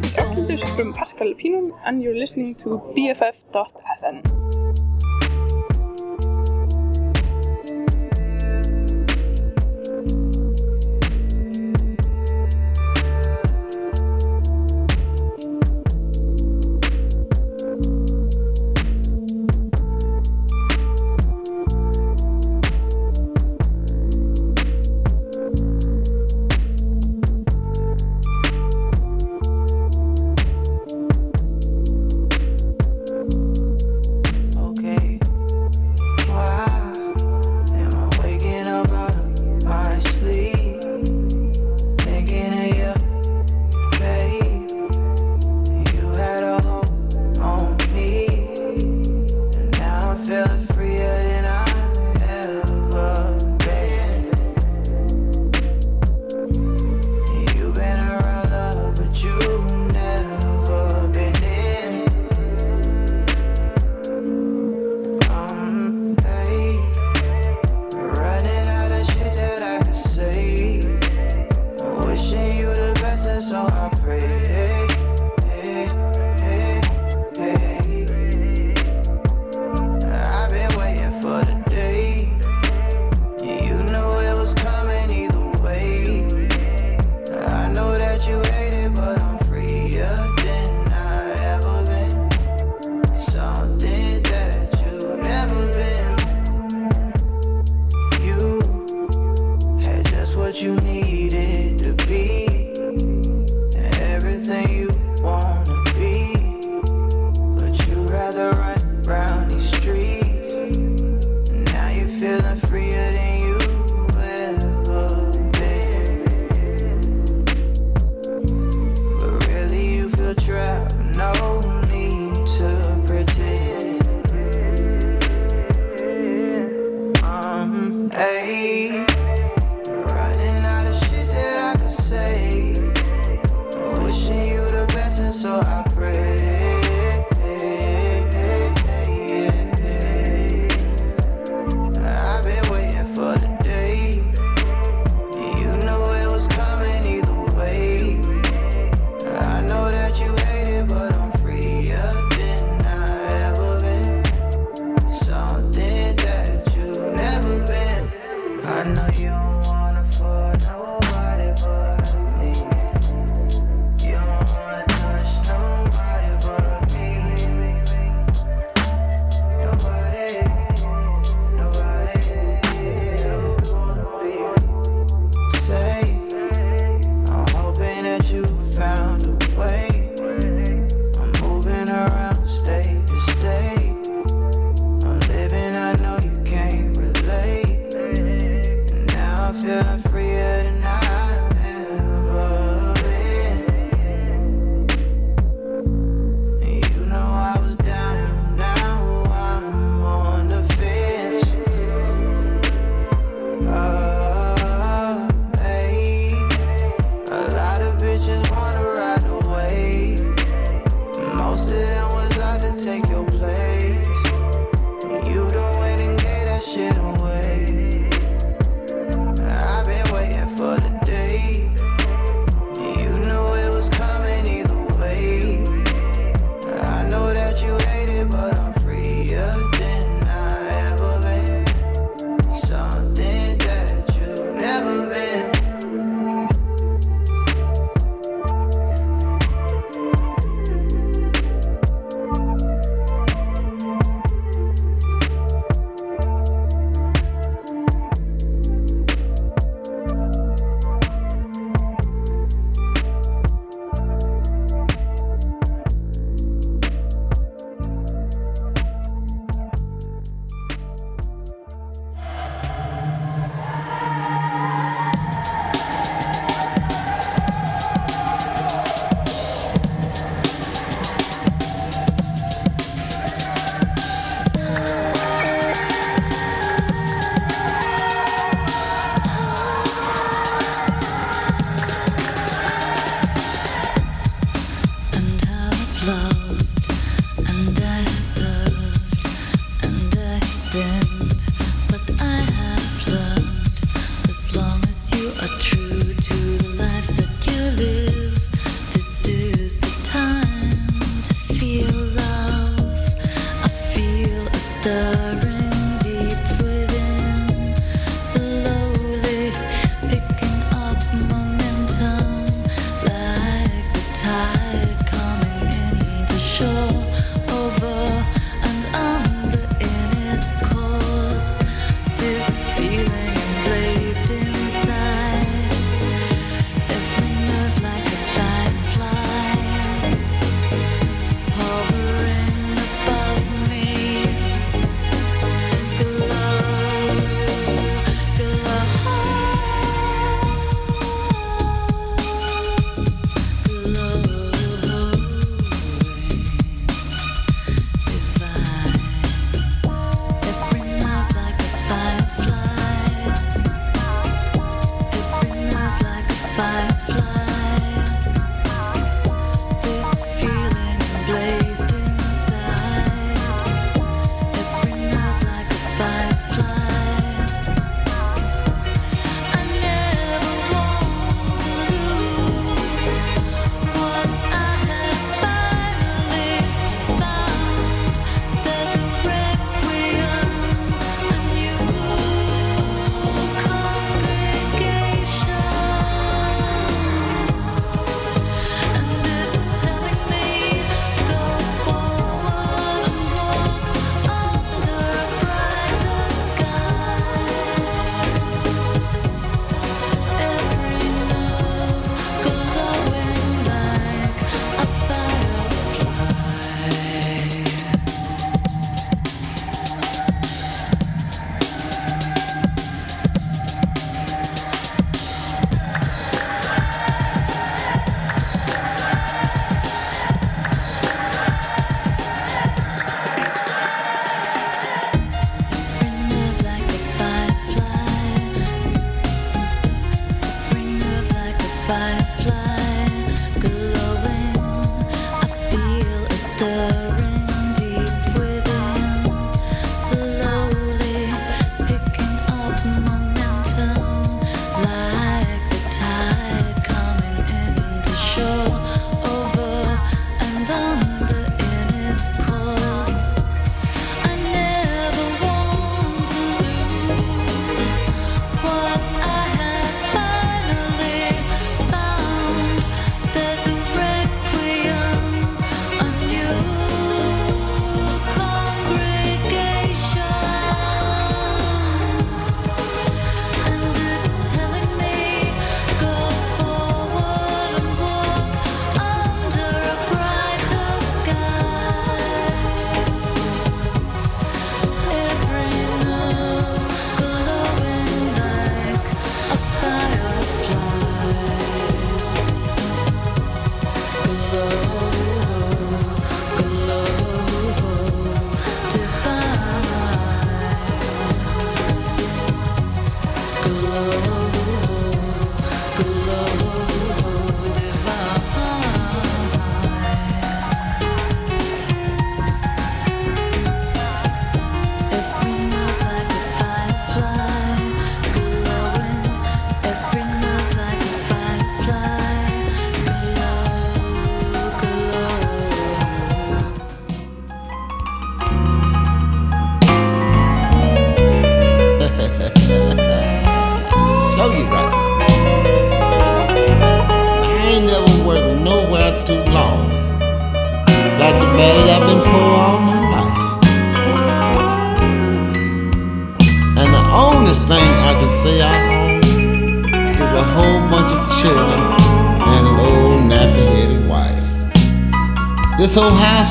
Þetta er þáttur um Pascal Pínum and you're listening to BFF.fm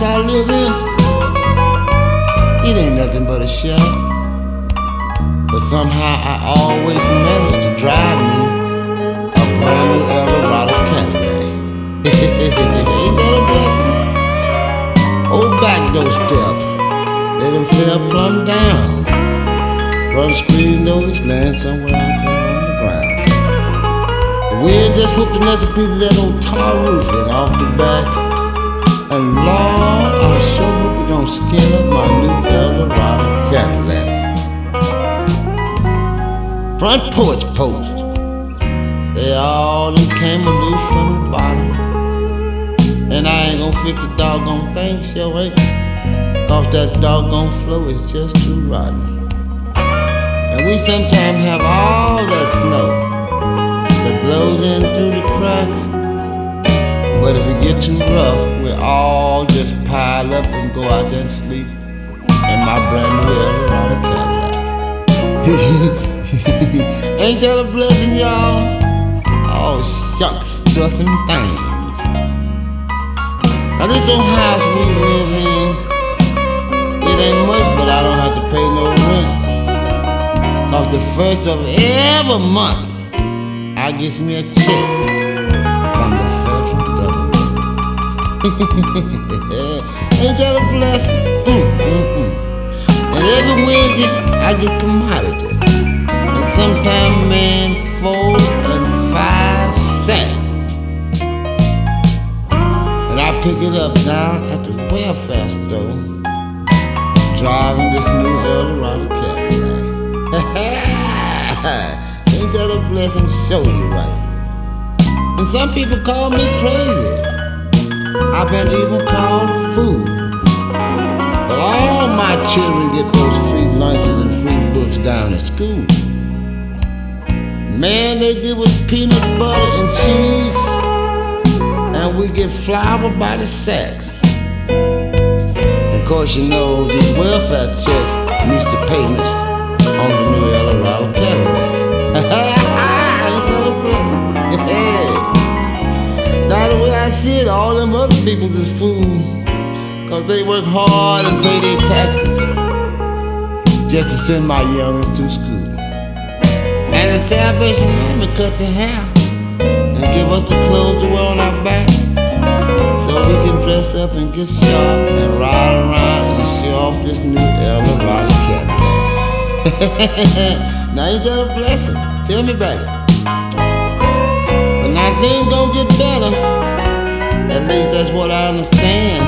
I live I've been even called a fool. But all my children get those free lunches and free books down at school. Man, they give us peanut butter and cheese, and we get flour by the sacks. Of course, you know these welfare checks meets the payment on the new Eldorado Cadillac. Now the way I see it, all them other people is fool. Cause they work hard and pay their taxes just to send my youngest to school. And the Salvation Army cut the hair and give us the clothes to wear on our back. So we can dress up and get sharp and ride around and show off this new Eldorado Cadillac. now you got a blessing? Tell me about it things gonna get better. At least that's what I understand.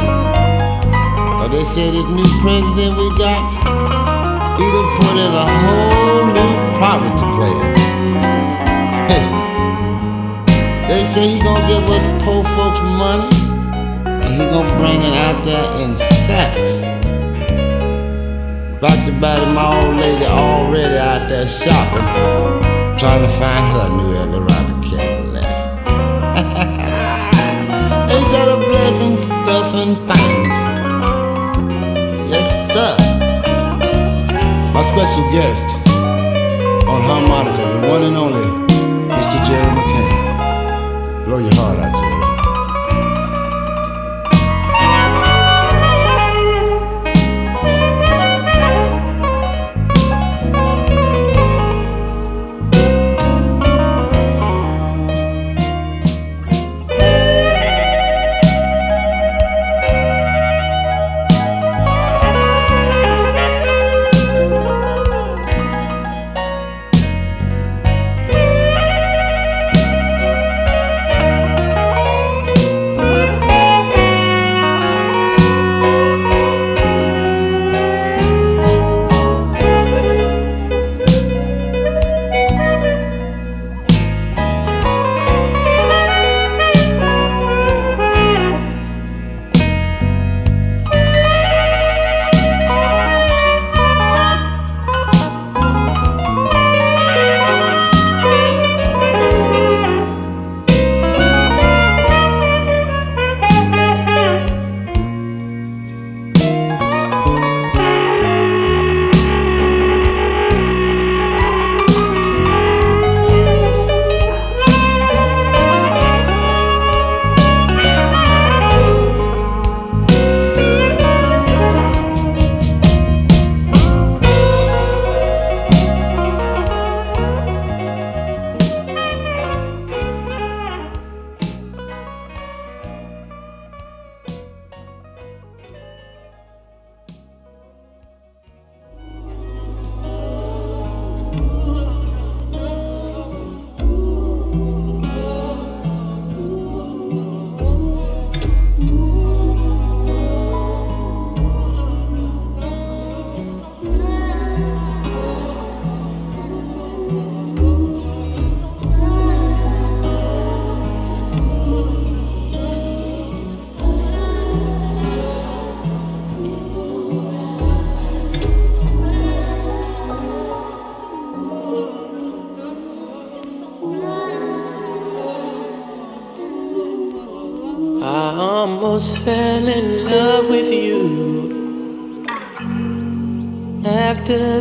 But they say this new president we got, he done put in a whole new poverty plan. Hey, they say he gonna give us poor folks money, and he gonna bring it out there in sacks. Back to back, my old lady already out there shopping, trying to find her new Eldorado. Things. Yes, sir. My special guest on harmonica, the one and only Mr. Jerry McCain. Blow your heart out,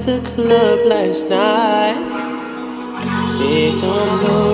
the club last night. They don't know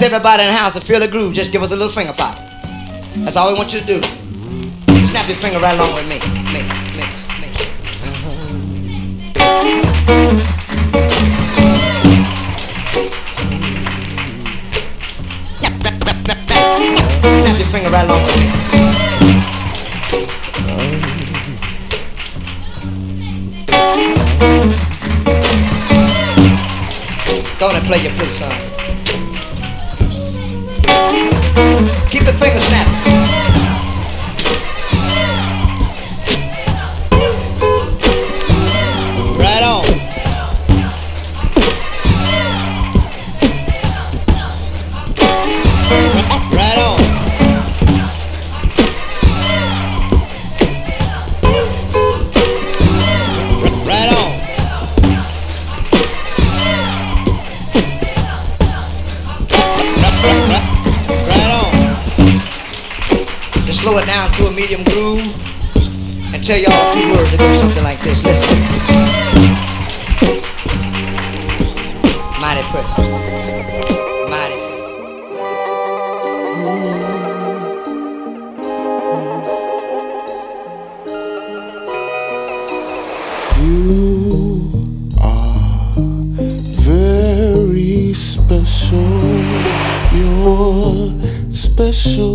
we everybody in the house to feel the groove. Just give us a little finger pop. That's all we want you to do. Snap your finger right along with me. Me, me, me. Snap your finger right along with me. Go on and play your flute, son. Down to a medium groove and tell y'all a few words that go something like this. Listen. Mighty pretty. Mighty. You are very special. You're special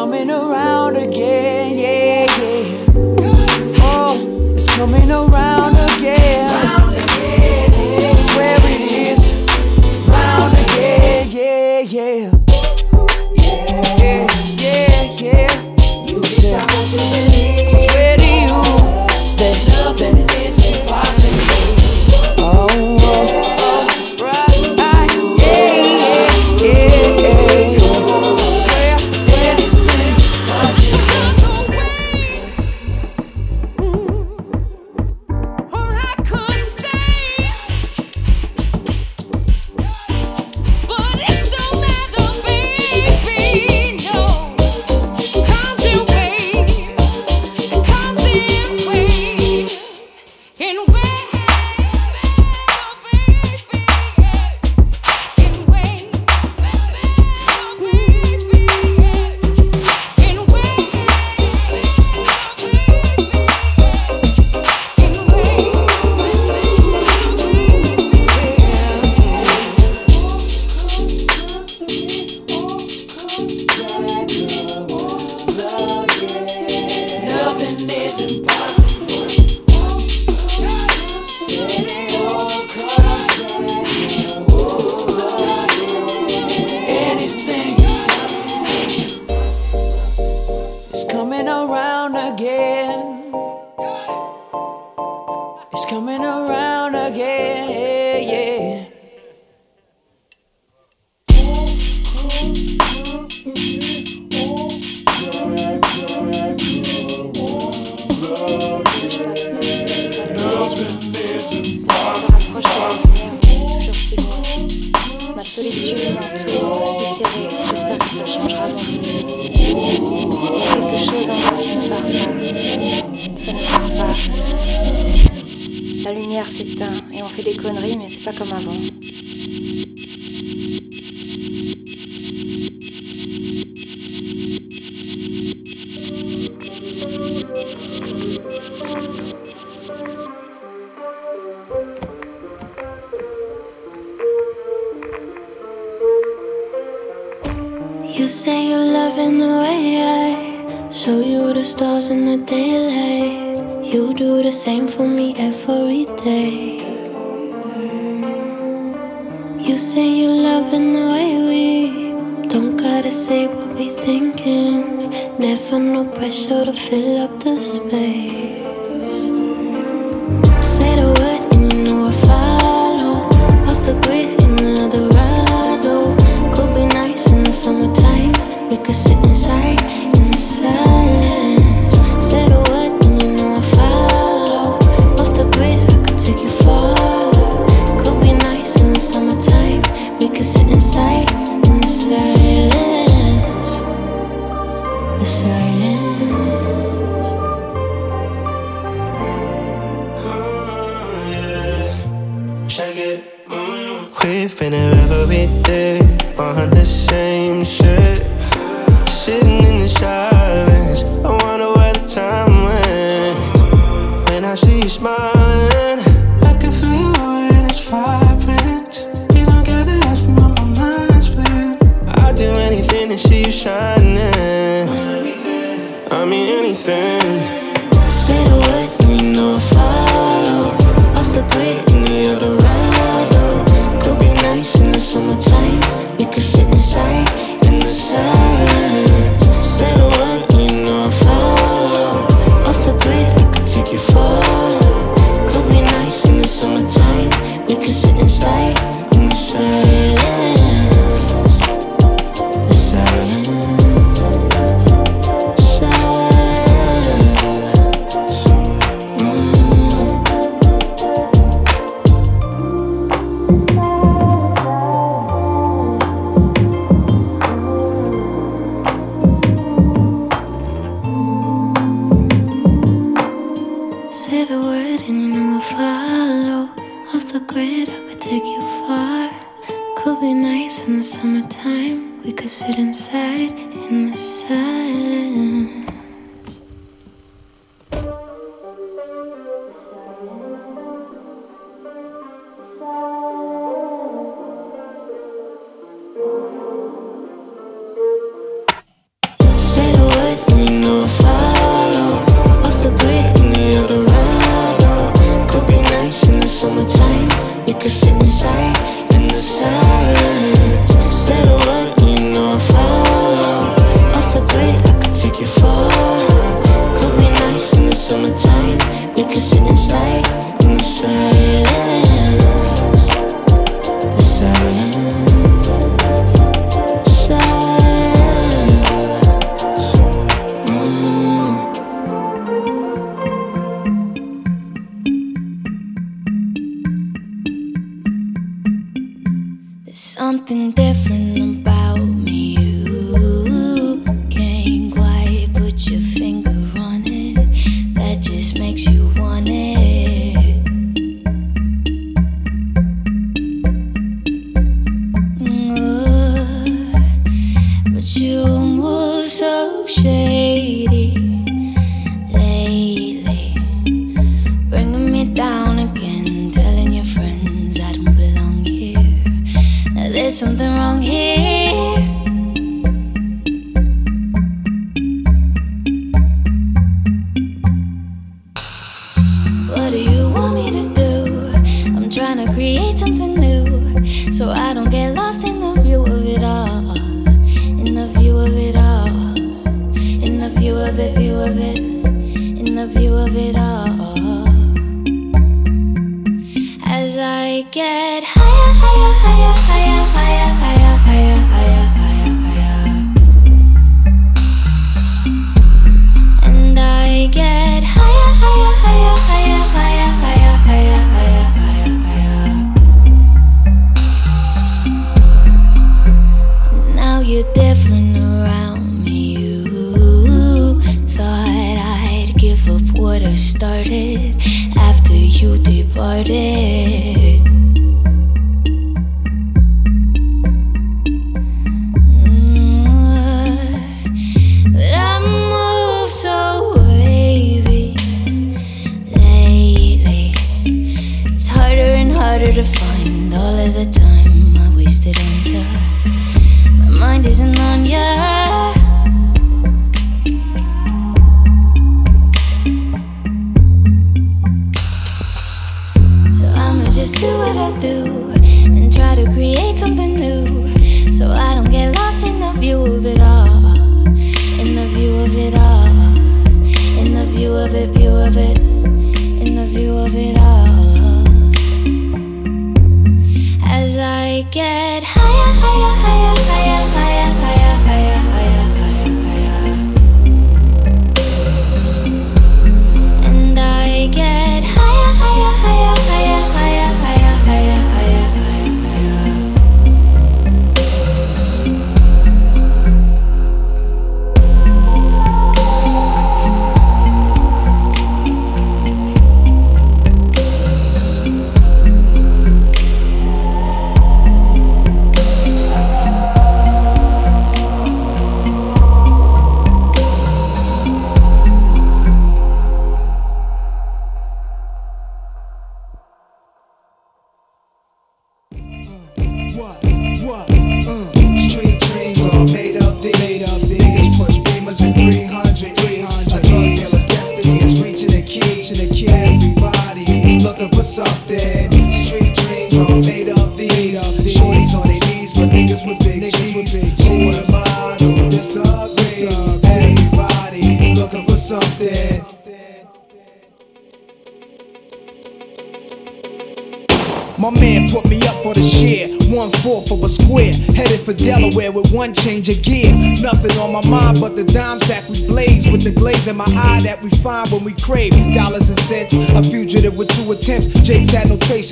coming around again, yeah, yeah. Oh, it's coming around shine.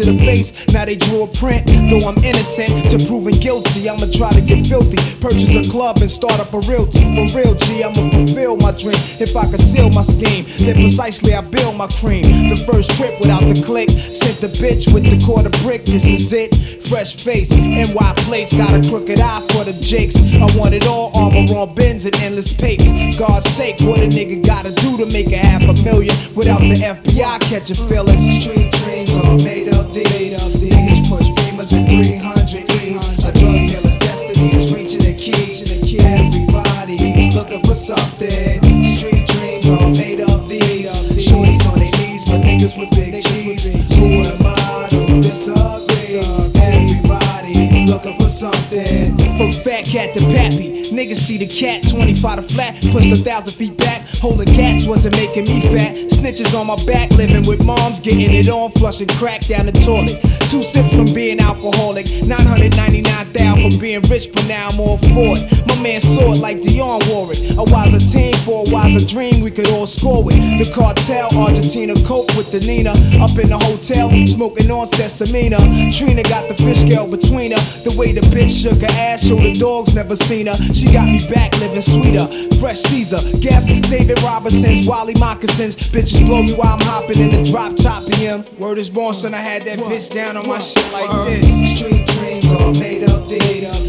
Of the face. Now they drew a print. Though I'm innocent to proving guilty, I'ma try to get filthy. Purchase a club and start up a realty. For real, G, I'ma fulfill my dream. If I conceal my scheme, then precisely I build my cream. The first trip without the click. Sent the bitch with the quarter brick. This is it. Fresh face, NY plates. Got a crooked eye for the jakes. I want it all. Armor on bins and endless papes. God's sake, what a nigga gotta do to make a half a million without the FBI catching feelings? Street dreams are made of these. Niggas push beamers at 300 something. Street dreams are made of these. Shorties on their knees, but niggas with big cheese. Who am I to disagree? Everybody's looking for something. From fat cat to pappy, niggas see the cat 25 to flat, push a thousand feet back. Holding gats wasn't making me fat. Snitches on my back, living with moms, getting it on, flushing crack down the toilet. Two sips from being alcoholic, 999,000 from being rich, but now I'm all for it. My man saw it like Dion wore it. A wiser team for a wiser dream, we could all score with. The cartel, Argentina, coke with the Nina. Up in the hotel, smoking on Sesamina. Trina got the fish scale between her. The way the bitch shook her ass, showed the dogs never seen her. She got me back living sweeter. Fresh Caesar, guess David Robinson's, Wally Moccasins. Bitches blow me while I'm hopping in the drop top PM. Word is born, son, I had that bitch down on my shit like this. Street dreams are made of these.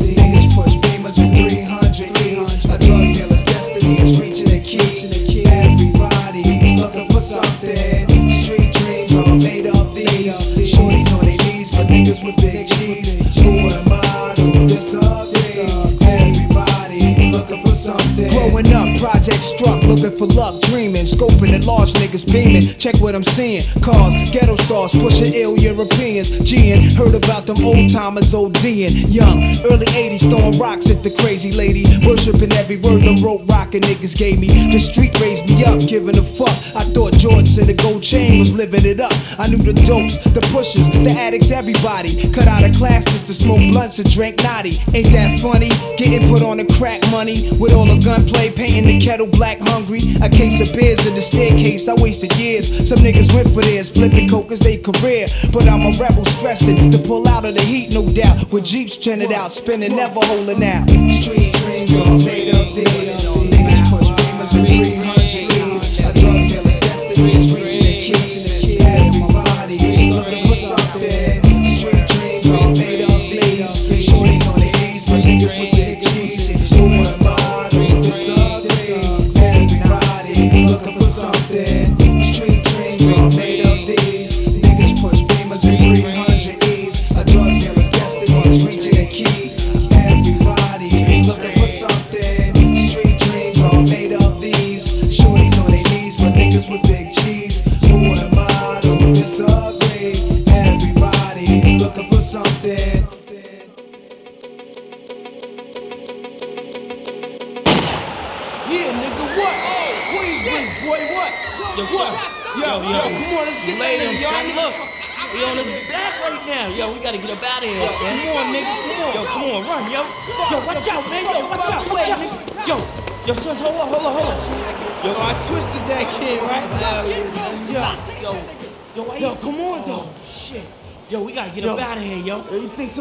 Struck, looking for luck, dreaming, scoping at large niggas beaming. Check what I'm seeing. Cars, ghetto stars, pushing ill Europeans. G'ing, heard about them old timers ODing. Young, early 80s, throwing rocks at the crazy lady. Worshipping every word them rope rockin' niggas gave me. The street raised me up, giving a fuck. I thought Jordans and the gold chain was living it up. I knew the dopes, the pushers, the addicts, everybody. Cut out of class just to smoke blunts and drink naughty. Ain't that funny? Getting put on the crack money with all the gunplay, painting the kettle black hungry. A case of beers in the staircase, I wasted years. Some niggas went for theirs, flipping coke as they career. But I'm a rebel stressing to pull out of the heat, no doubt. With Jeeps trending out, spinning, never holding out. Street dreams are made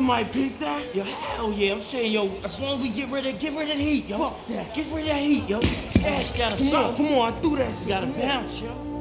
You think that? Yo, hell yeah, I'm saying, yo, as long as we get rid of, get rid of the heat, yo. Fuck that. Get rid of that heat, yo. Ash gotta Come on, suck. come on, I threw that shit. You gotta bounce, yo.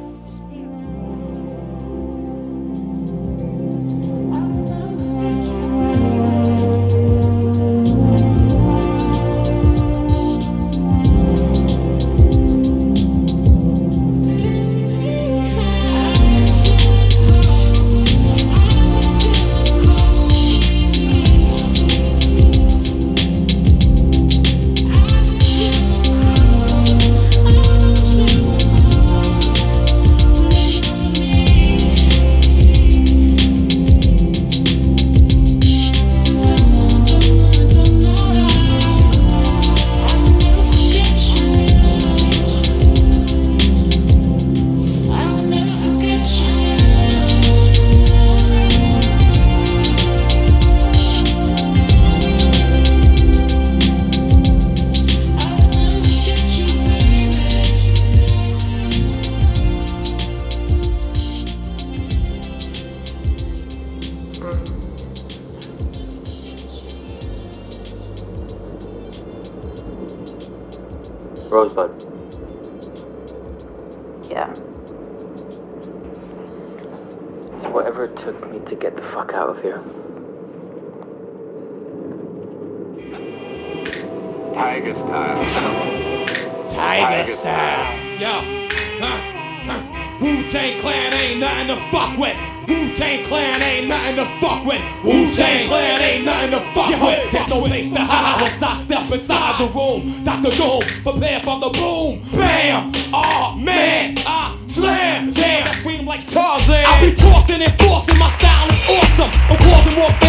step inside the room. Dr. Doom, prepare for the boom. Bam! Oh man, Ah slam. Damn, I scream like Tarzan. I be tossing and forcing. My style is awesome. I'm causing more.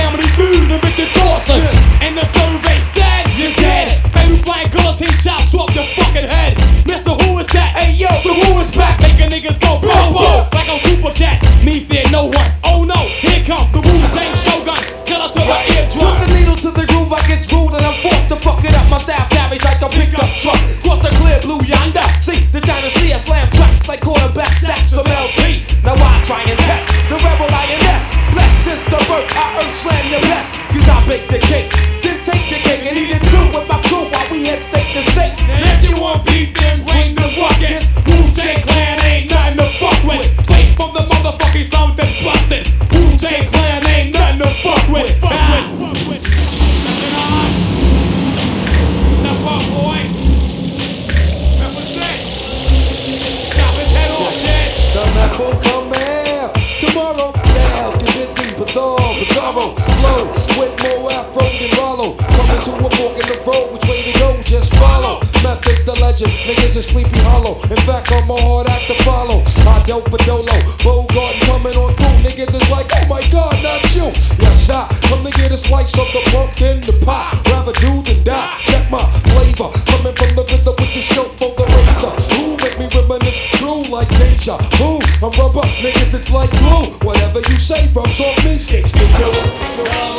slam tracks like quarterback sacks from LT. Now I try and test the rebel INS. Less is the work I earn, slam the best. Cause not bake the cake, then In fact, I'm a hard act to follow. I dealt for Dolo. Bogart coming on through. Niggas is like, oh my god, not you. Yes, I come to get a slice of the punk in the pot. Rather do than die. Check my flavor. Coming from the visor with the show for the razor. Who make me reminisce true like deja Who? I'm rubber. Niggas, it's like glue. Whatever you say, bro, off me. Sticks to you.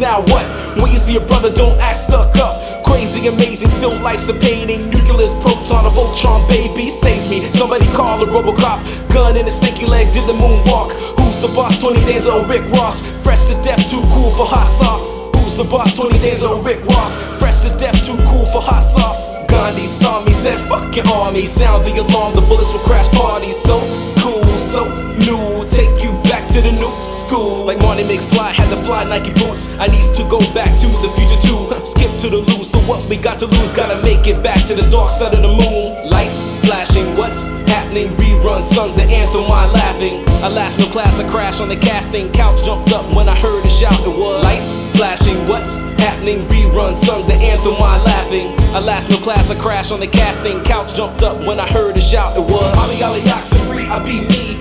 Now what? When you see a brother, don't act stuck up. Crazy, amazing, still life's a painting. Nucleus, proton, of Voltron, baby, save me. Somebody call a Robocop. Gun in a stinky leg, did the moonwalk. Who's the boss? 20 days old, Rick Ross. Fresh to death, too cool for hot sauce. Who's the boss? 20 days old, Rick Ross. Fresh to death, too cool for hot sauce. Gandhi saw me, said, fuck your army. Sound the alarm, the bullets will crash parties. So cool, so new. Take you back to the new school. Like Marty McFly had the fly Nike boots. I needs to go back to the future too. Skip to the loose, so what we got to lose? Gotta make it back to the dark side of the moon. Lights flashing, what's happening? Rerun sung the anthem while laughing. Alas, no class, I crashed on the casting. Couch jumped up when I heard a shout. It was lights flashing, what's happening? Rerun sung the anthem while laughing. Alas, no class, I crashed on the casting. Couch jumped up when I heard a shout. It was Ollie oxen free, I be me.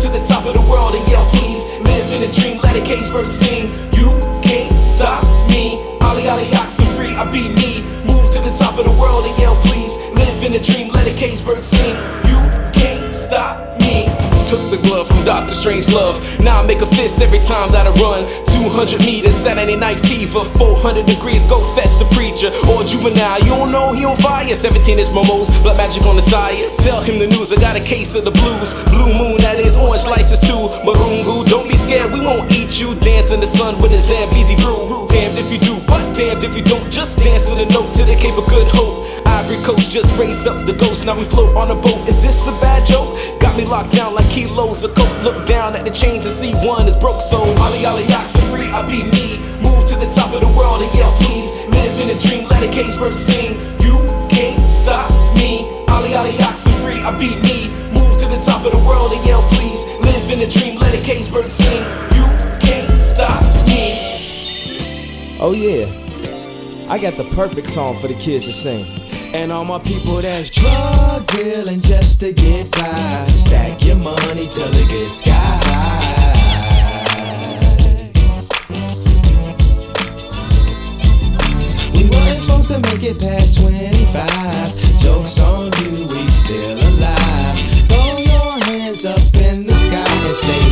To the top of the world and yell please. Live in a dream, let a cage bird sing. You can't stop me. Ollie Ollie oxen free, I be me. Move to the top of the world and yell please. Live in a dream, let a cage bird sing. You can't stop me. Took the glove from Doctor Strangelove. Now I make a fist every time that I run. 200 meters, Saturday night fever. 400 degrees, go fetch the preacher. Or juvenile, you don't know he on fire. 17 inch momos, black magic on the tires. Tell him the news, I got a case of the blues. Blue moon, that is orange slices too. Marungu, don't be scared, we won't eat you. Dance in the sun with a Zambezi brew. Damned if you do, but damned if you don't. Just dance to the note to the Cape of Good Hope. Ivory Coast just raised up the ghost. Now we float on a boat. Is this a bad joke? Got me locked down like kilos of coke. Look down at the chains and see one is broke. So Ollie Ollie oxen free, I be me. Move to the top of the world and yell please. Live in a dream, let a cage bird sing. You can't stop me. Ollie Ollie oxen free, I be me. Move to the top of the world and yell please. Live in a dream, let a cage bird sing. You can't stop me. Oh yeah, I got the perfect song for the kids to sing. And all my people that's drug dealing just to get by. Stack your money till it gets sky high. We weren't supposed to make it past 25. Jokes on you, we still alive. Throw your hands up in the sky and say,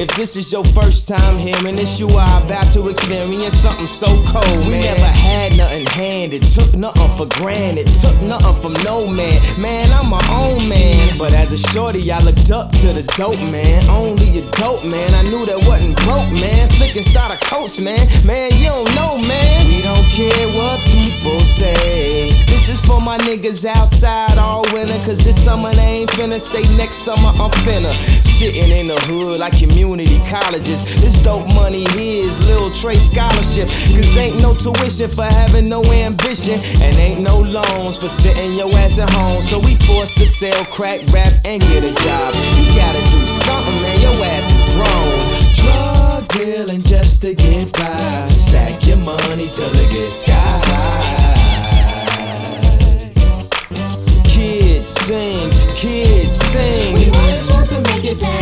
If this is your first time hearing this, you are about to experience something so cold. We never had nothing handed, took nothing for granted, took nothing from no man. Man, I'm my own man. But as a shorty, I looked up to the dope man. Only a dope man, I knew that wasn't broke, man. Flicking starter coach, man. Man, you don't know, man. We don't care what people say. This is for my niggas outside all winter, cause this summer they ain't finna. stay next summer I'm finna. Sitting in the hood like community colleges. This dope money here is Lil Trey scholarship. Cause ain't no tuition for having no ambition. And ain't no loans for sitting your ass at home. So we forced to sell crack, rap, and get a job. You gotta do something, man. Your ass is grown. Drug dealing just to get by. Stack your money till it gets sky high. Kids sing, kids sing. We weren't supposed to make it past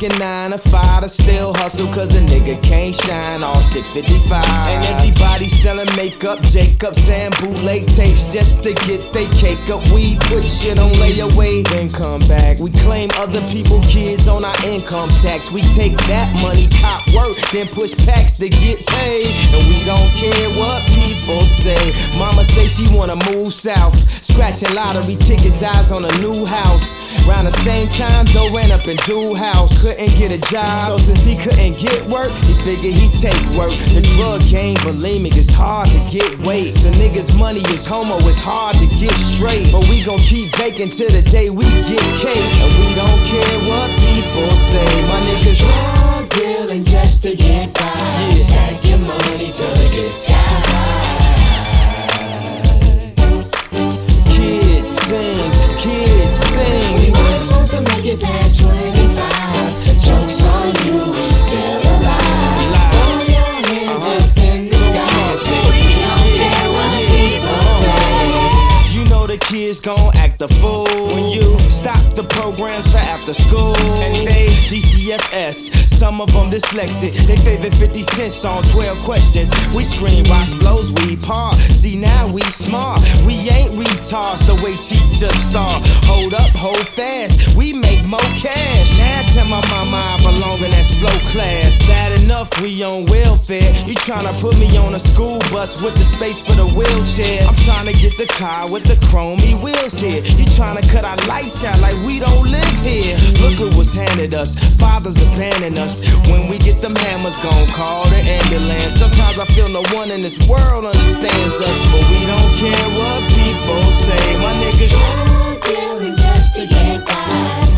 working nine to five to still hustle cause a nigga can't shine all 655. And everybody selling makeup, Jacobs and bootleg tapes just to get they cake up. We put shit on layaway, then come back. We claim other people kids on our income tax. We take that money, cop work, then push packs to get paid. And we don't care what people say. Mama say she wanna move south, scratching lottery tickets, eyes on a new house. Round the same time, Joe ran up in dude house, couldn't get a job. So since he couldn't get work, he figured he'd take work. The drug game, bulimic, it's hard to get weight. So niggas' money is homo, it's hard to get straight. But we gon' keep baking till the day we get cake. And we don't care what people say my niggas drug dealing just to get by. Yeah. Stack your money till it gets high. Kids sing, kids sing. We weren't supposed to make it past 25. Jokes on you, we still alive. Your hands up uh-huh. in the. We don't care what people uh-huh. say. You know the kids gon' programs for after school. And they DCFS, some of them dyslexic. They favorite 50 cents on 12 questions. We scream, watch blows, we par. See, now we smart. We ain't retards the way teachers start. Hold up, hold fast. We make more cash. Now tell my mama I belong in that slow class. Sad enough, we on welfare. You tryna put me on a school bus with the space for the wheelchair. I'm tryna get the car with the chromey wheels here. You tryna cut our lights out like we don't live here. Look at what's handed us. Fathers abandon us. When we get them hammers, gon' call the ambulance. Sometimes I feel no one in this world understands us, but we don't care what people say. My niggas. Doing just to get by.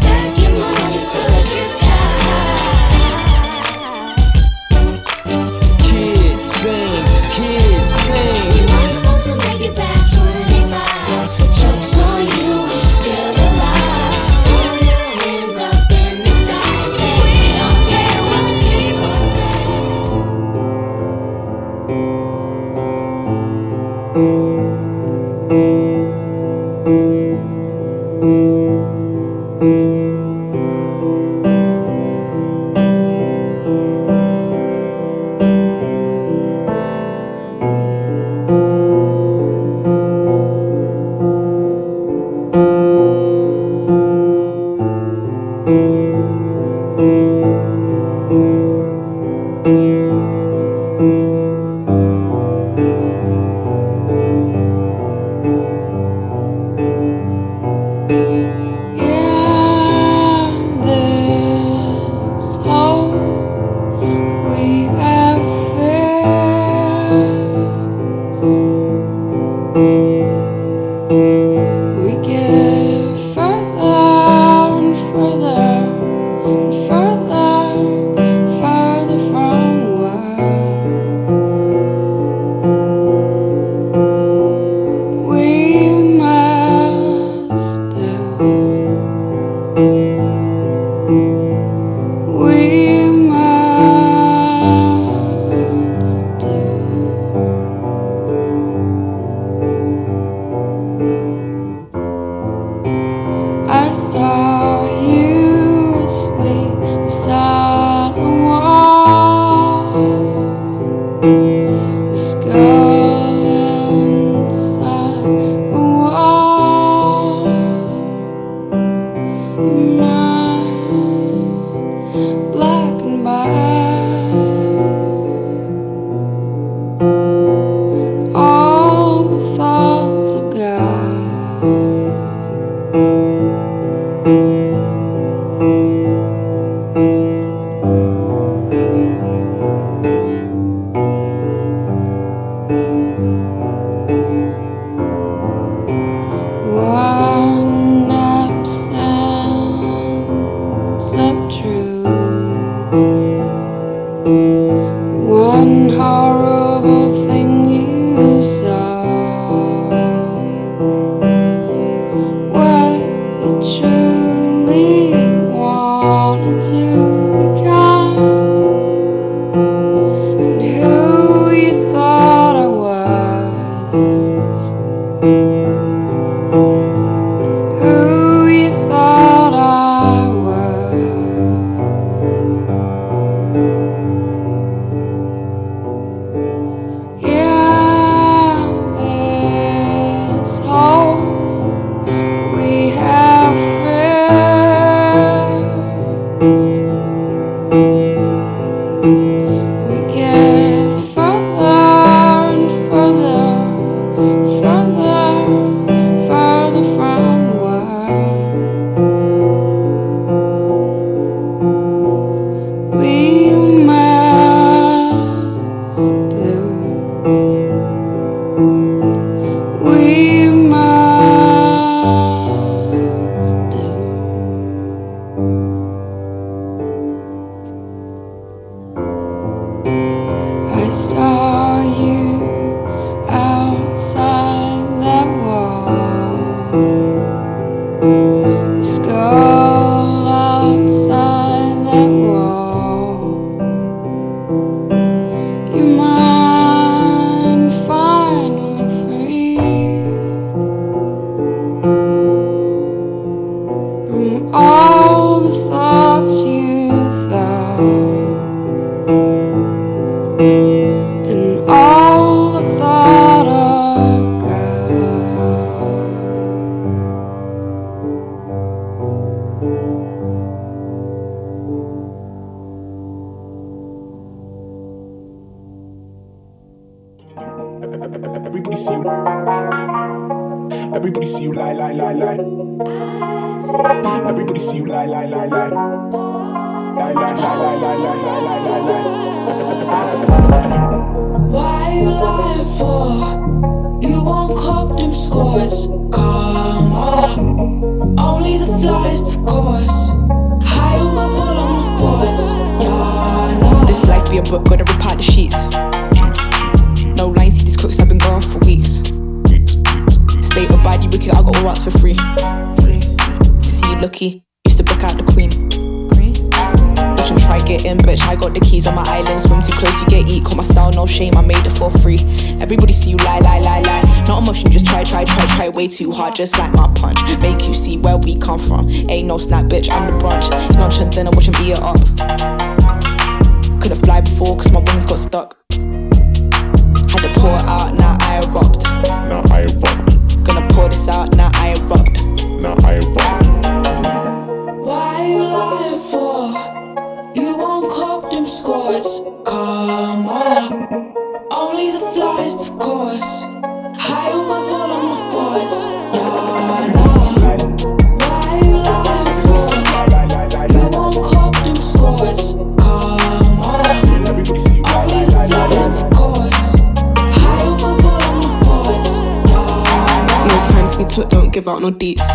give out no deets.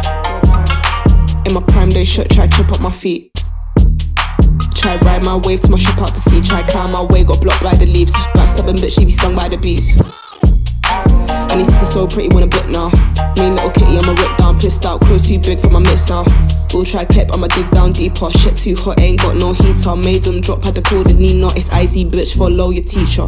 In my prime day shirt, try trip up my feet. Try ride my wave to my ship out to sea. Try climb my way, got blocked by the leaves. Backstabbing bitch, she be stung by the bees. And he's so pretty when a bit now. Mean little kitty, I'ma rip down, pissed out. Crew too big for my miss now. Will try clip, I'ma dig down deeper. Shit too hot, ain't got no heater. Made them drop, had to call the Nina. It's icy bitch, follow your teacher.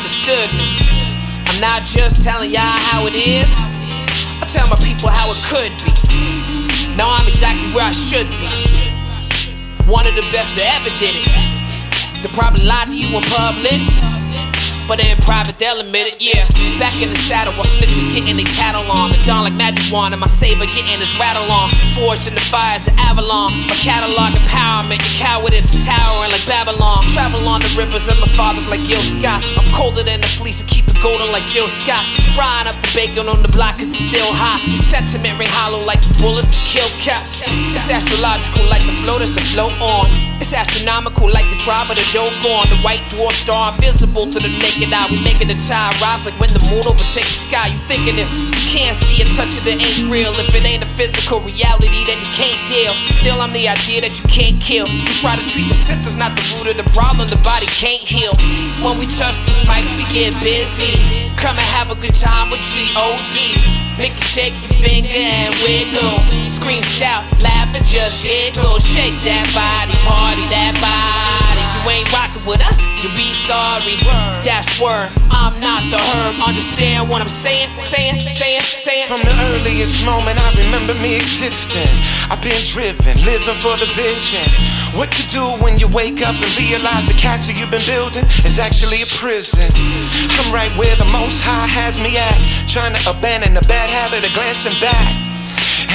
Understood me. I'm not just telling y'all how it is. I tell my people how it could be. Now I'm exactly where I should be. One of the best that ever did it. They probably lied to you in public. But in private, they'll admit it, yeah. Back in the saddle while snitches getting they tattle on. The dawn like magic wand and my saber getting his rattle on. Forged in the fires of Avalon. My catalog empowerment, your cowardice towering like Babylon. Travel on the rivers of my fathers like Gil Scott. I'm colder than the fleece and keep it golden like Jill Scott. Frying up the bacon on the block cause it's still hot. Sentiment ring hollow like the bullets to kill caps. It's astrological like the floaters to float on. It's astronomical like the tribe of the Dogon. The white dwarf star invisible to the naked eye. We making the tide rise like when the moon overtakes the sky. You thinking if you can't see and touch it, it ain't real. If it ain't a physical reality, then you can't deal. Still, I'm the idea that you can't kill. You try to treat the symptoms, not the root of the problem. The body can't heal. When we touch these mics, we get busy. Come and have a good time with G.O.D. Make you shake your finger and wiggle. Scream, shout, laugh, and just giggle. Shake that body, party that body. You ain't rocking with us, you'll be sorry. That's word, I'm not the herb. Understand what I'm saying? Saying, saying, saying. From the earliest moment, I remember me existing. I've been driven, living for the vision. What to do when you wake up and realize the castle you've been building is actually a prison. I'm right where the Most High has me at, trying to abandon the bad habit of glancing back.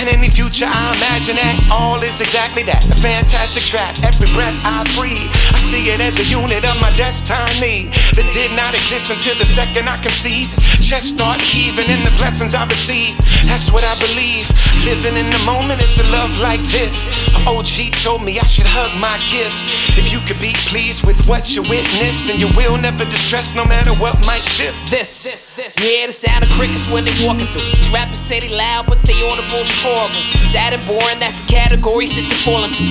And any future I imagine that all is exactly that. A fantastic trap. Every breath I breathe, I see it as a unit of my destiny that did not exist until the second I conceived. Chest start heaving in the blessings I receive. That's what I believe. Living in the moment is a love like this. A OG told me I should hug my gift. If you could be pleased with what you witnessed, then you will never distress no matter what might shift. This, hear the sound of crickets when they walking through. These rappers say they loud, but they audibles is horrible. Sad and boring, that's the categories that they fall into.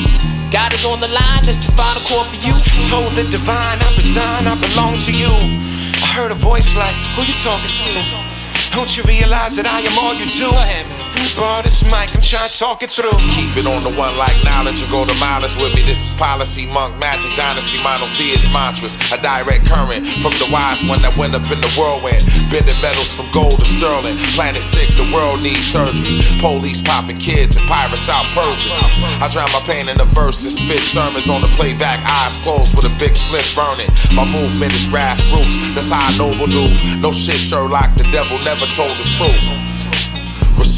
God is on the line, that's the final call for you. Told the divine, I resign, I belong to you. I heard a voice like, who you talking to? Don't you realize that I am all you do? Borrow this mic, I'm trying to talk it through. Keep it on the one like knowledge and go to mileage with me. This is policy, monk, magic, dynasty, monotheist mantras. A direct current from the wise one that went up in the whirlwind. Bending metals from gold to sterling. Planet sick, the world needs surgery. Police popping kids and pirates out purging. I drown my pain in the verses, spit sermons on the playback, eyes closed with a big split burning. My movement is grassroots, that's how I noble do. No shit, Sherlock, the devil never told the truth.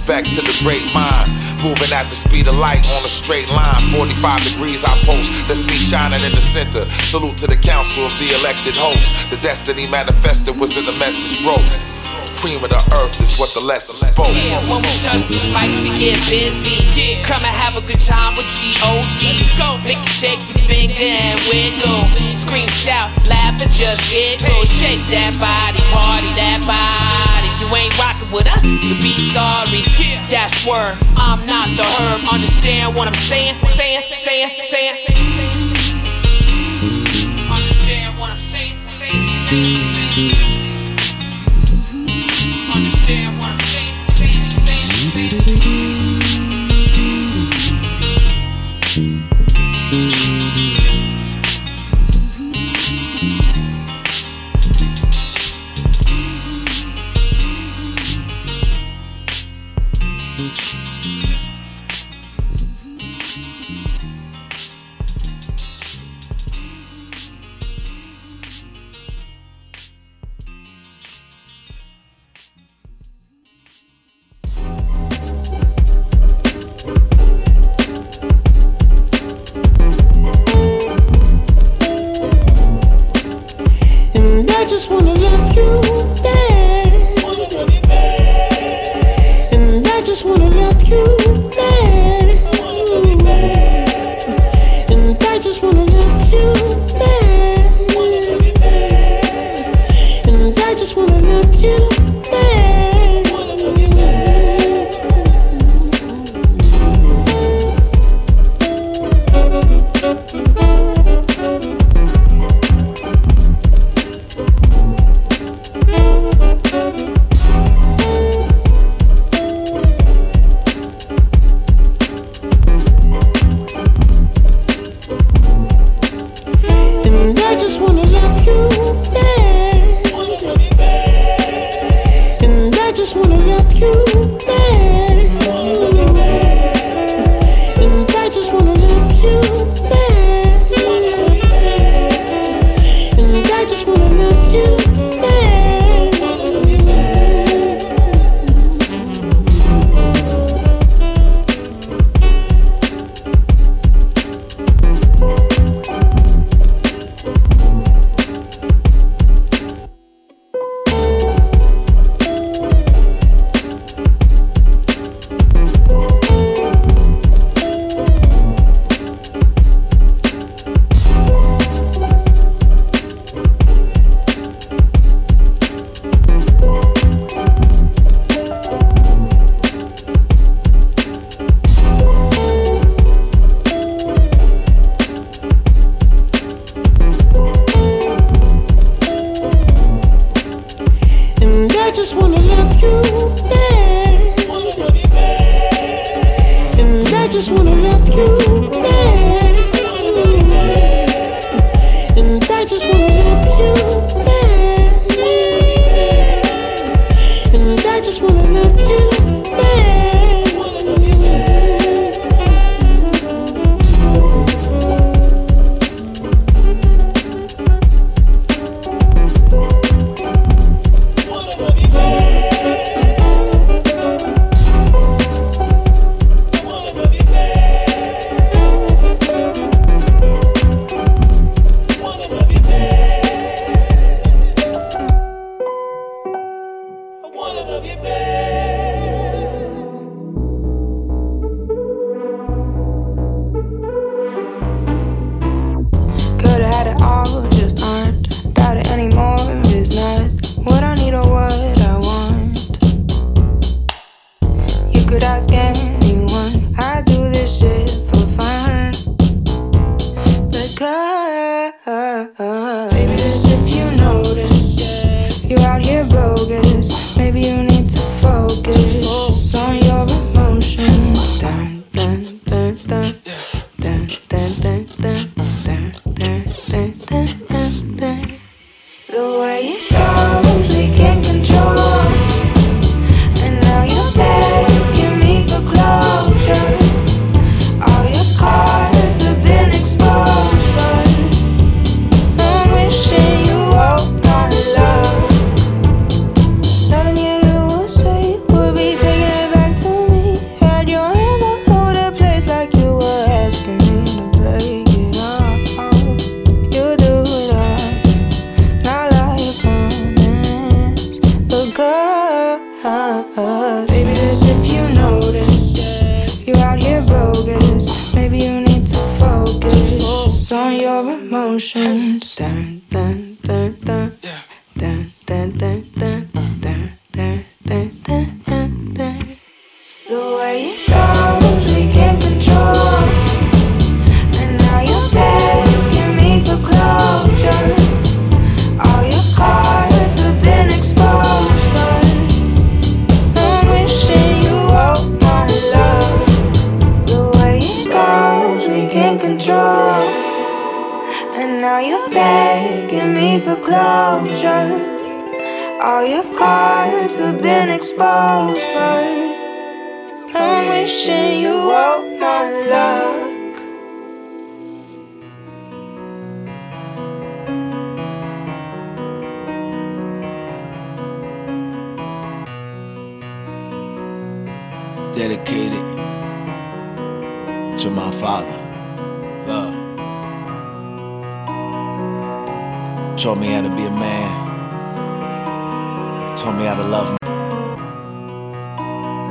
Respect to the great mind. Moving at the speed of light on a straight line. 45 degrees I post. That's me shining in the center. Salute to the council of the elected host. The destiny manifested was in the message wrote. Cream of the earth is what the lesson spoke. Yeah, when we touch these mics, we get busy. Yeah. Come and have a good time with G.O.D. Go, make you shake your finger and wiggle. Scream, shout, laugh, and just giggle. Shake that body, party that body. You ain't rocking with us, you'll be sorry. That's word, I'm not the herb. Understand what I'm saying? Saying, saying, saying. Understand what I'm saying? Saying, saying, saying. Understand what I'm saying? Saying, saying, saying. Just wanna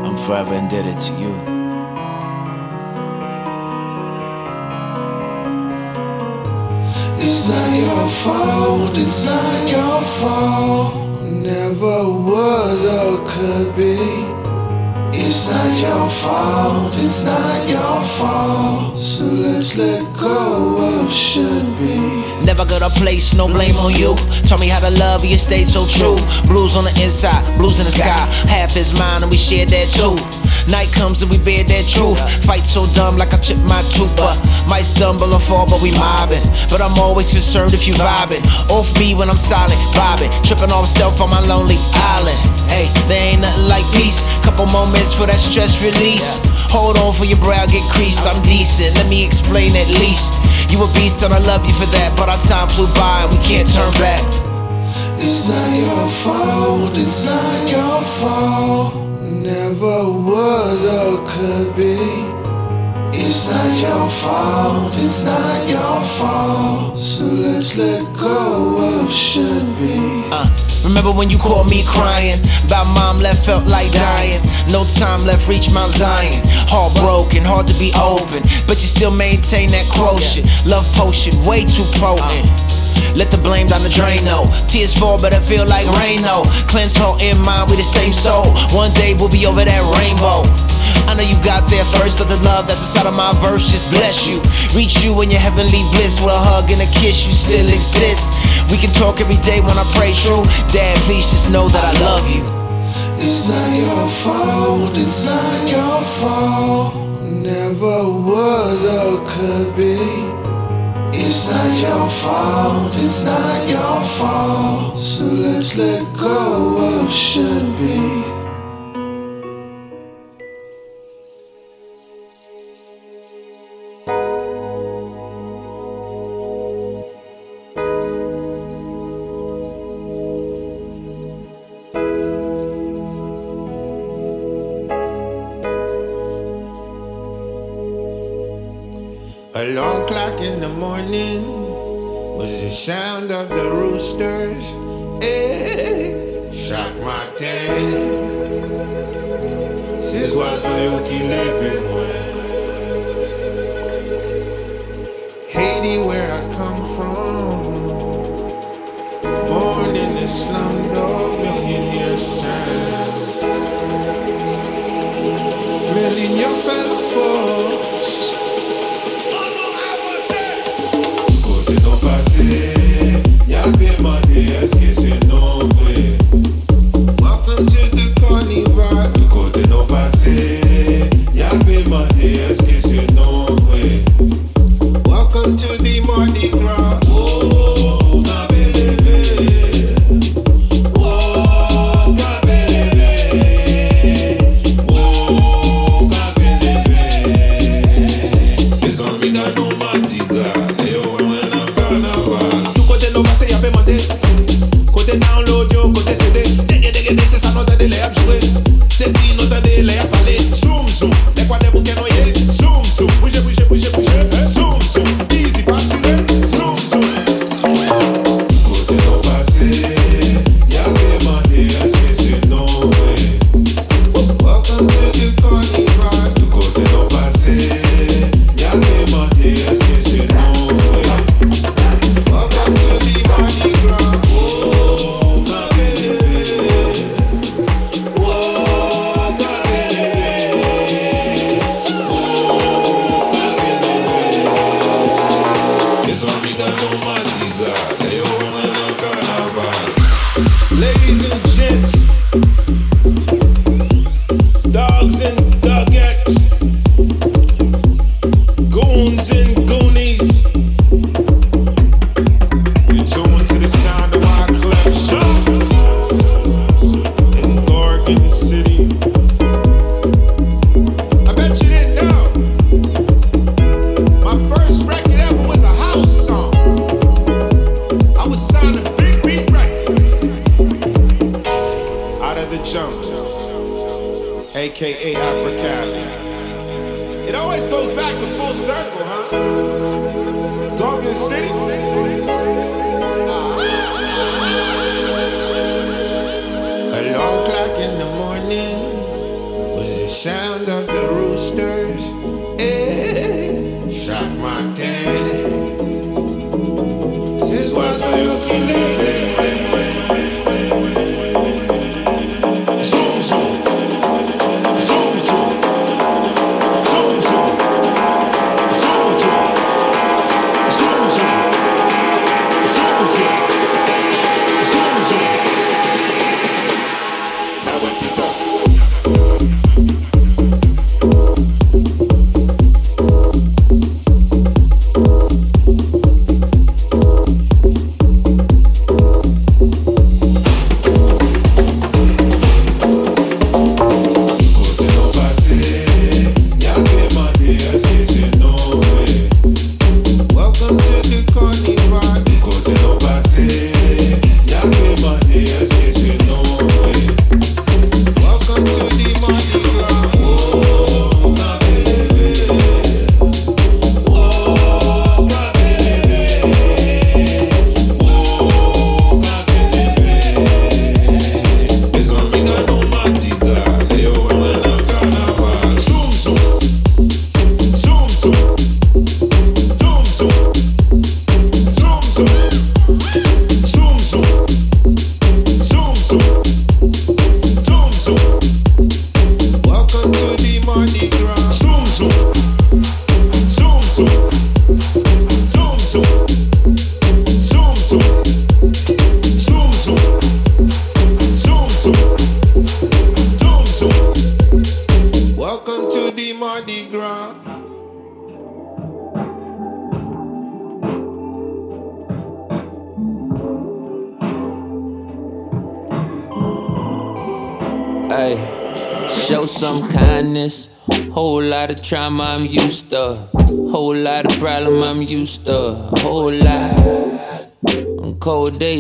I'm forever indebted to you. It's not your fault, it's not your fault. Never would or could be. It's not your fault, it's not your fault. So let's let go of should be. Never got a place no blame on you. Taught me how to love you, stay so true. Blues on the inside, blues in the sky. Half is mine, and we share that too. Night comes and we bear that truth. Fight so dumb like I chip my tooth, but might stumble or fall, but we mobbing. But I'm always concerned if you vibing. Off me when I'm silent, vibing. Tripping off self on my lonely island. Hey, there ain't nothing like peace. Couple moments for that stress release. Hold on for your brow get creased. I'm decent, let me explain at least. You a beast and I love you for that, but our time flew by and we can't turn back. It's not your fault, it's not your fault. Never would or could be. It's not your fault, it's not your fault. So let's let go of should be. Uh, remember when you called me crying? About mom left, felt like dying. No time left, reach Mount Zion. Heartbroken, hard to be open. But you still maintain that quotient. Love potion, way too potent. Let the blame down the drain, though. Tears fall, but I feel like rain, though. Cleanse heart and mind, we the same soul. One day we'll be over that rainbow. I know you got there first, but the love that's inside of my verse just bless you. Reach you in your heavenly bliss with a hug and a kiss, you still exist. We can talk every day when I pray true. Dad, please just know that I love you. It's not your fault, it's not your fault. Never would or could be. It's not your fault, it's not your fault. So let's let go of should be. Morning was the sound of the roosters. Eh, hey, shock my day. This was the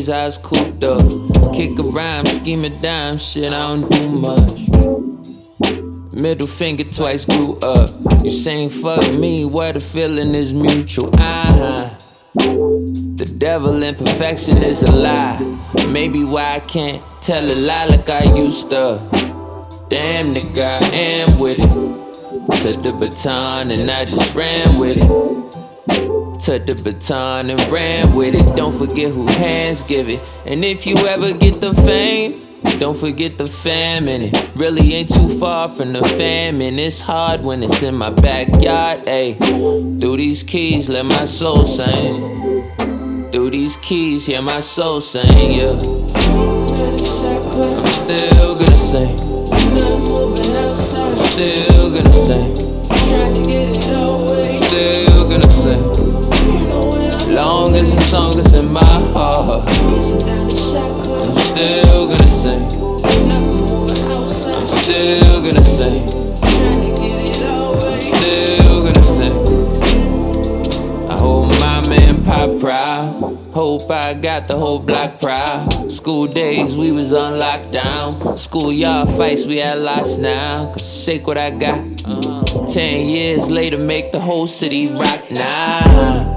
I was cooped up. Kick a rhyme, scheme a dime, shit I don't do much. Middle finger twice grew up. You saying fuck me, what the feeling is mutual. Uh-huh. The devil in perfection is a lie. Maybe why I can't tell a lie like I used to. Damn nigga, I am with it. Took the baton and I just ran with it. Took the baton and ran with it. Don't forget who hands give it. And if you ever get the fame, don't forget the famine. it. Really ain't too far from the famine. It's hard when it's in my backyard. Ayy, through these keys, let my soul sing. Through these keys, hear my soul sing. Yeah, I'm still gonna sing. Still gonna sing. Still gonna sing. Long as the song is in my heart. I'm still gonna sing. I'm still gonna sing. I'm still gonna sing. I hold my man pop proud. Hope I got the whole block proud. School days we was on lockdown. Schoolyard fights we had lots now. Cause shake what I got. Ten years later, make the whole city rock now.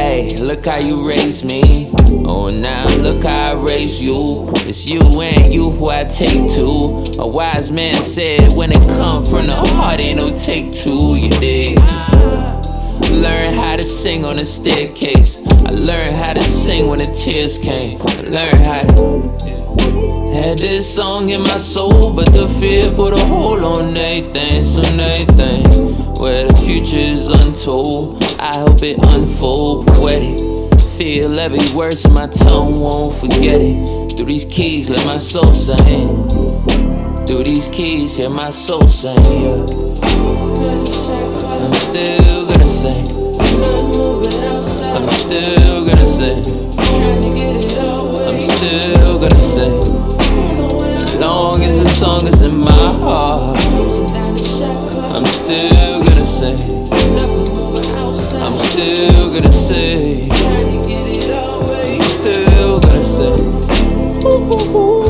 Hey, look how you raised me. Oh, now look how I raised you. It's you and you who I take to. A wise man said, when it come from the heart, ain't no take two. You dig? Learn how to sing on the staircase. I learned how to sing when the tears came. I learned how to. Had this song in my soul, but the fear put a hold on everything. So everything, where the future is untold. I hope it unfold, poetic. Feel every word so my tongue won't forget it. Through these keys, let my soul sing. Through these keys, hear my soul sing. Yeah. I'm still gonna sing. I'm still gonna sing. I'm still gonna sing. Long as the song is in my heart, I'm still gonna sing. I'm still gonna sing. I'm still gonna sing. Ooh, ooh, ooh.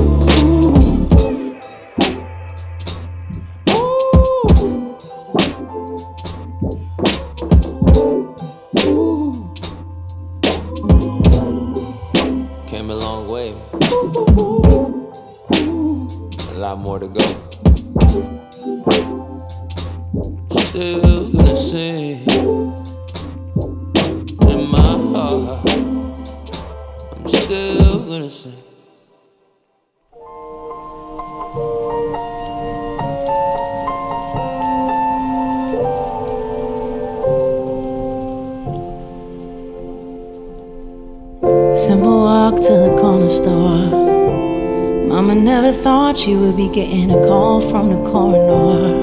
She would be getting a call from the coroner.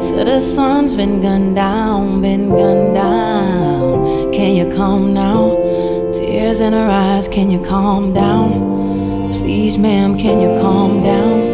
Said her son's been gunned down, been gunned down. Can you calm now? Tears in her eyes, can you calm down? Please, ma'am, can you calm down?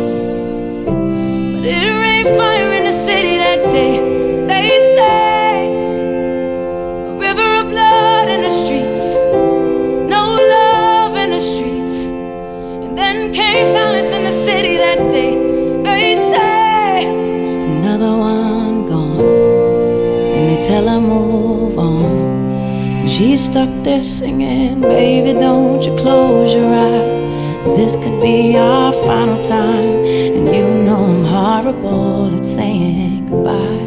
Stuck there singing, baby, don't you close your eyes. This could be our final time, and you know I'm horrible at saying goodbye.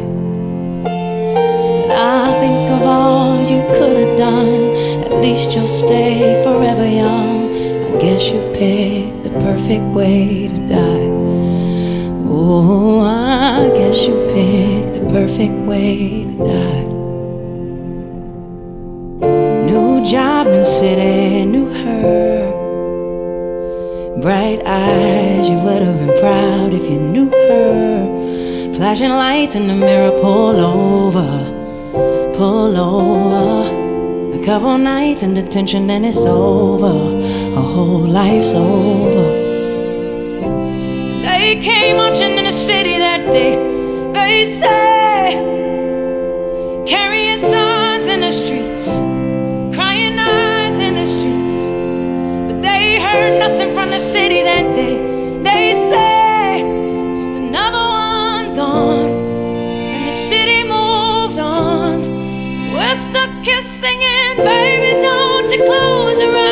And I think of all you could have done. At least you'll stay forever young. I guess you picked the perfect way to die. Oh, I guess you picked the perfect way to die. City, knew her. Bright eyes, you would have been proud if you knew her. Flashing lights in the mirror, pull over, pull over. A couple nights in detention, and it's over. A whole life's over. They came marching in the city that day. They say, heard nothing from the city that day. They say, just another one gone. And the city moved on. We're stuck here singing, baby, don't you close your eyes.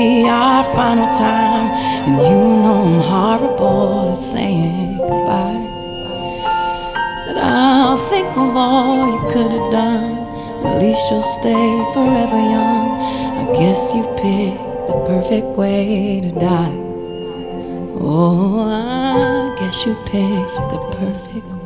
Be our final time. And you know I'm horrible at saying goodbye. But I'll think of all you could have done. At least you'll stay forever young. I guess you picked the perfect way to die. Oh, I guess you picked the perfect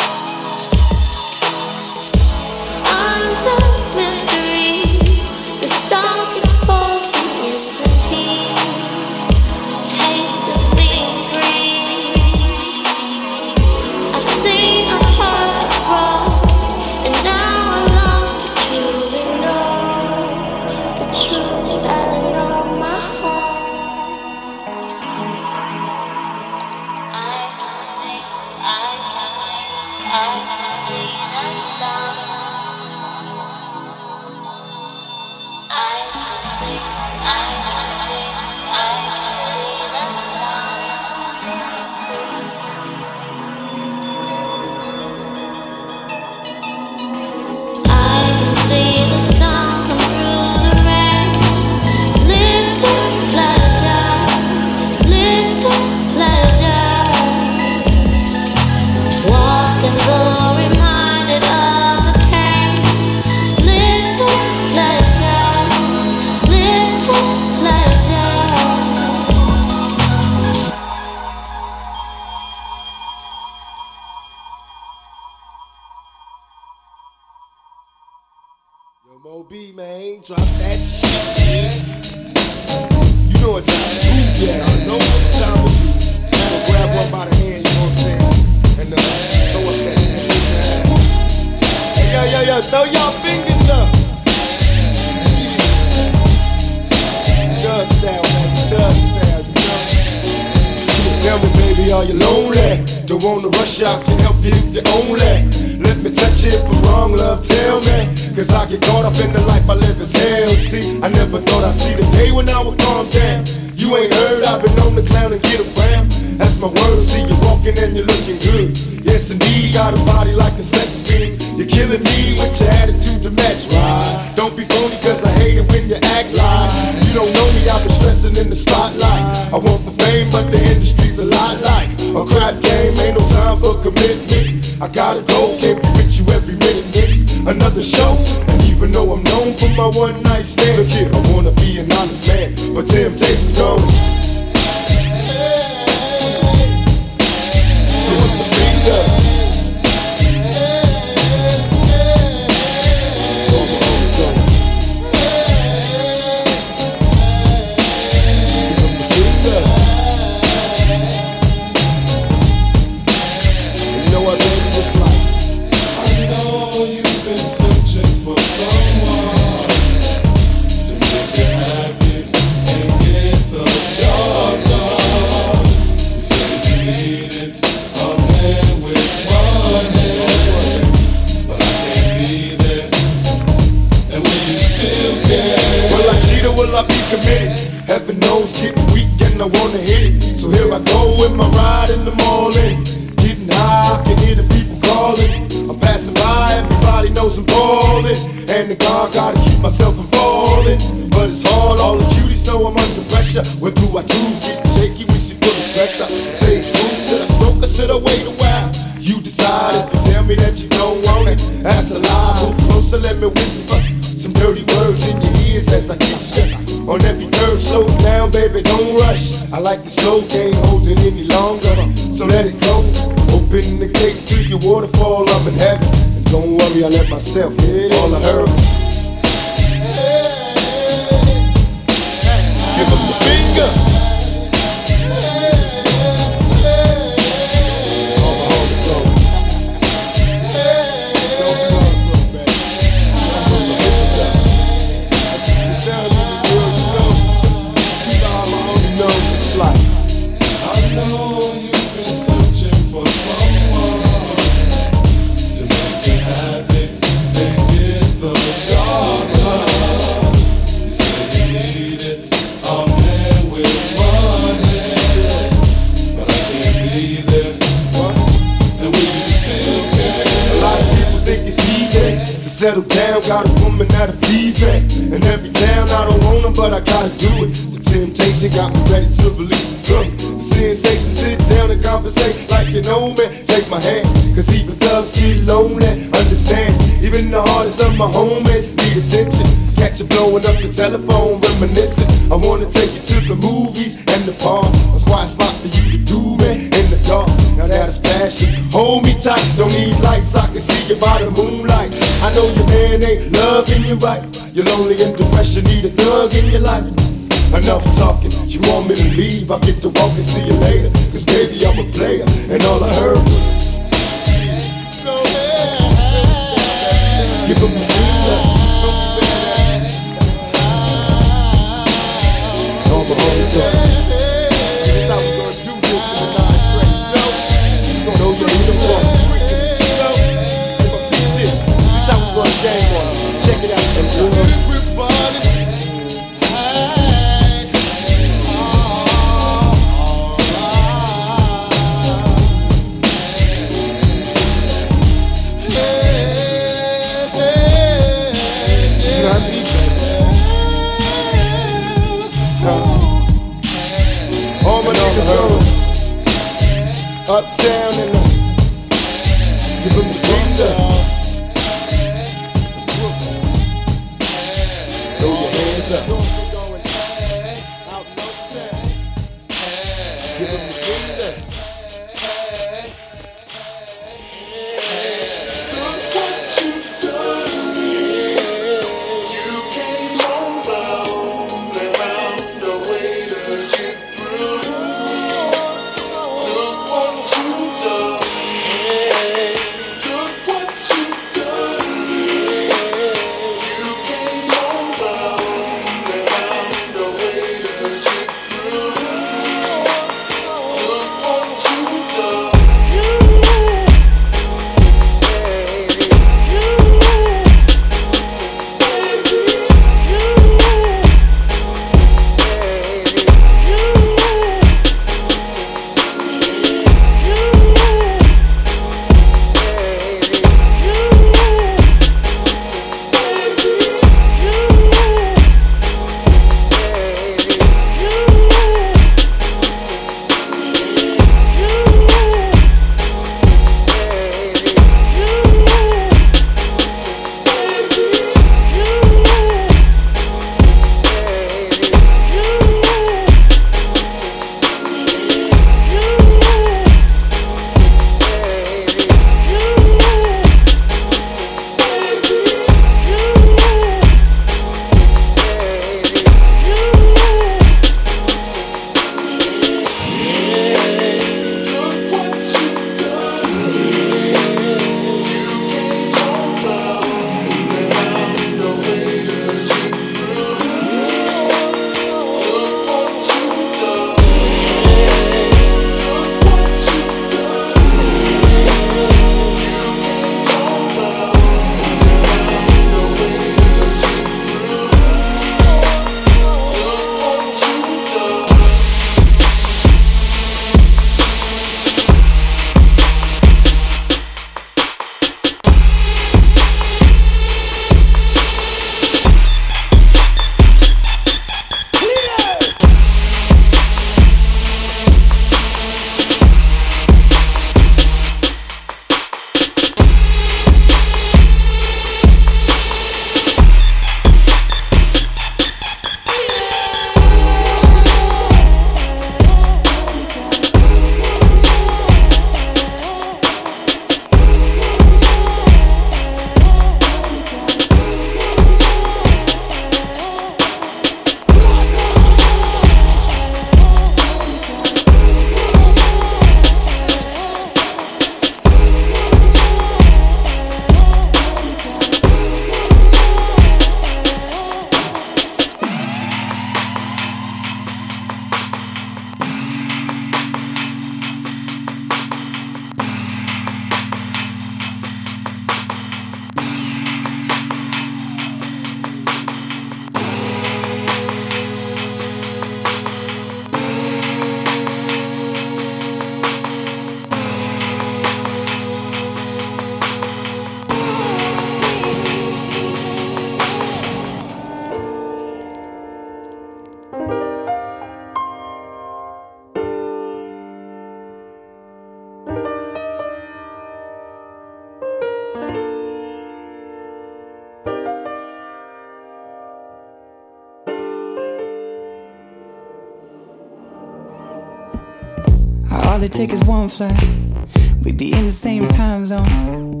We'd be in the same time zone.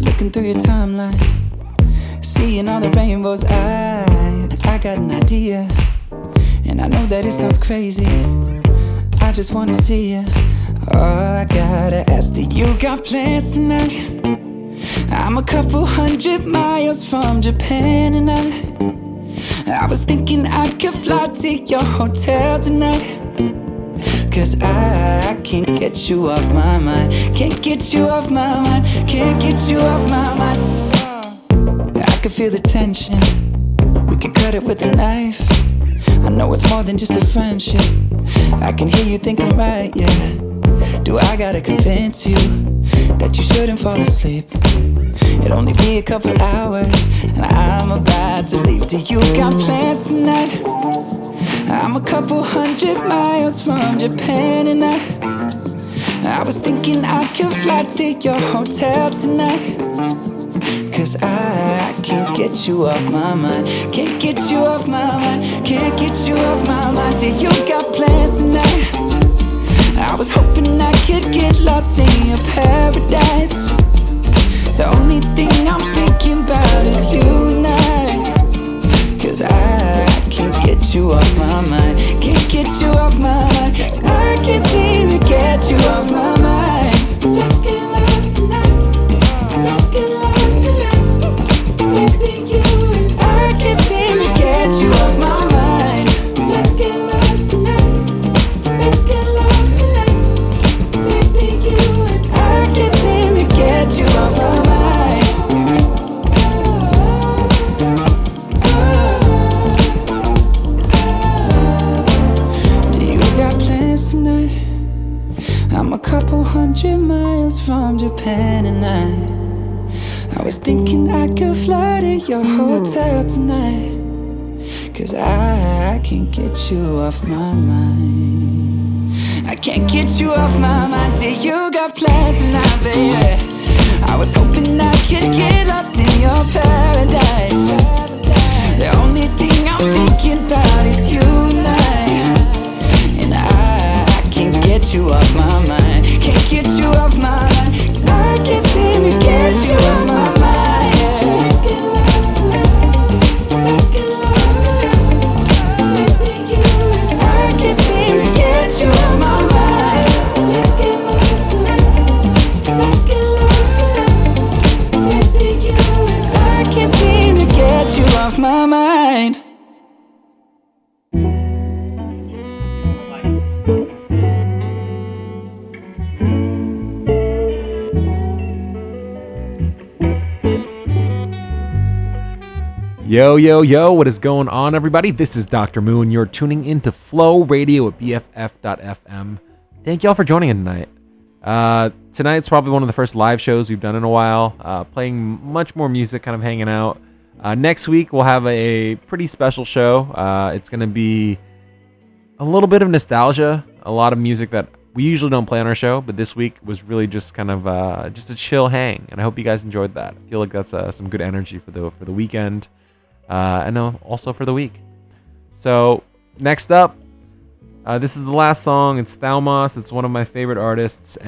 Looking through your timeline. Seeing all the rainbows. I, I got an idea. And I know that it sounds crazy. I just wanna see you. Oh, I gotta ask, do you got plans tonight? I'm a couple hundred miles from Japan and I I was thinking I could fly to your hotel tonight Cause I, can't get you off my mind. Can't get you off my mind. Can't get you off my mind. I can feel the tension. We could cut it with a knife. I know it's more than just a friendship. I can hear you thinking right, yeah. Do I gotta convince you That you shouldn't fall asleep? It'll only be a couple hours And I'm about to leave. Do you got plans tonight? I'm a couple hundred miles from Japan and I I was thinking I could fly to your hotel tonight. Cause I can't get you off my mind Can't get you off my mind Can't get you off my mind Do you got plans tonight? I was hoping I could get lost in your paradise. The only thing I'm thinking about is you and I. Cause I can't get you off my mind. Can't get you off my mind. I can't seem to get you off my mind Japan and I I was thinking I could fly to your hotel tonight. Cause I, I can't get you off my mind. I can't get you off my mind Do you got plans tonight, baby? I was hoping I could get lost in your paradise. The only thing I'm thinking about is you and I. And I, I can't get you off my mind Can't seem to get you. off my Yo, yo, yo, what is going on, everybody? This is Dr. Moon. You're tuning into Flow Radio at BFF.FM. Thank y'all for joining in tonight. Uh, tonight's probably one of the first live shows we've done in a while, uh, playing much more music, kind of hanging out. Uh, next week, we'll have a pretty special show. Uh, it's going to be a little bit of nostalgia, a lot of music that we usually don't play on our show, but this week was really just kind of uh, just a chill hang, and I hope you guys enjoyed that. I feel like that's uh, some good energy for the for the weekend, uh, and also for the week. So next up, uh, this is the last song. It's Thalmos. It's one of my favorite artists, and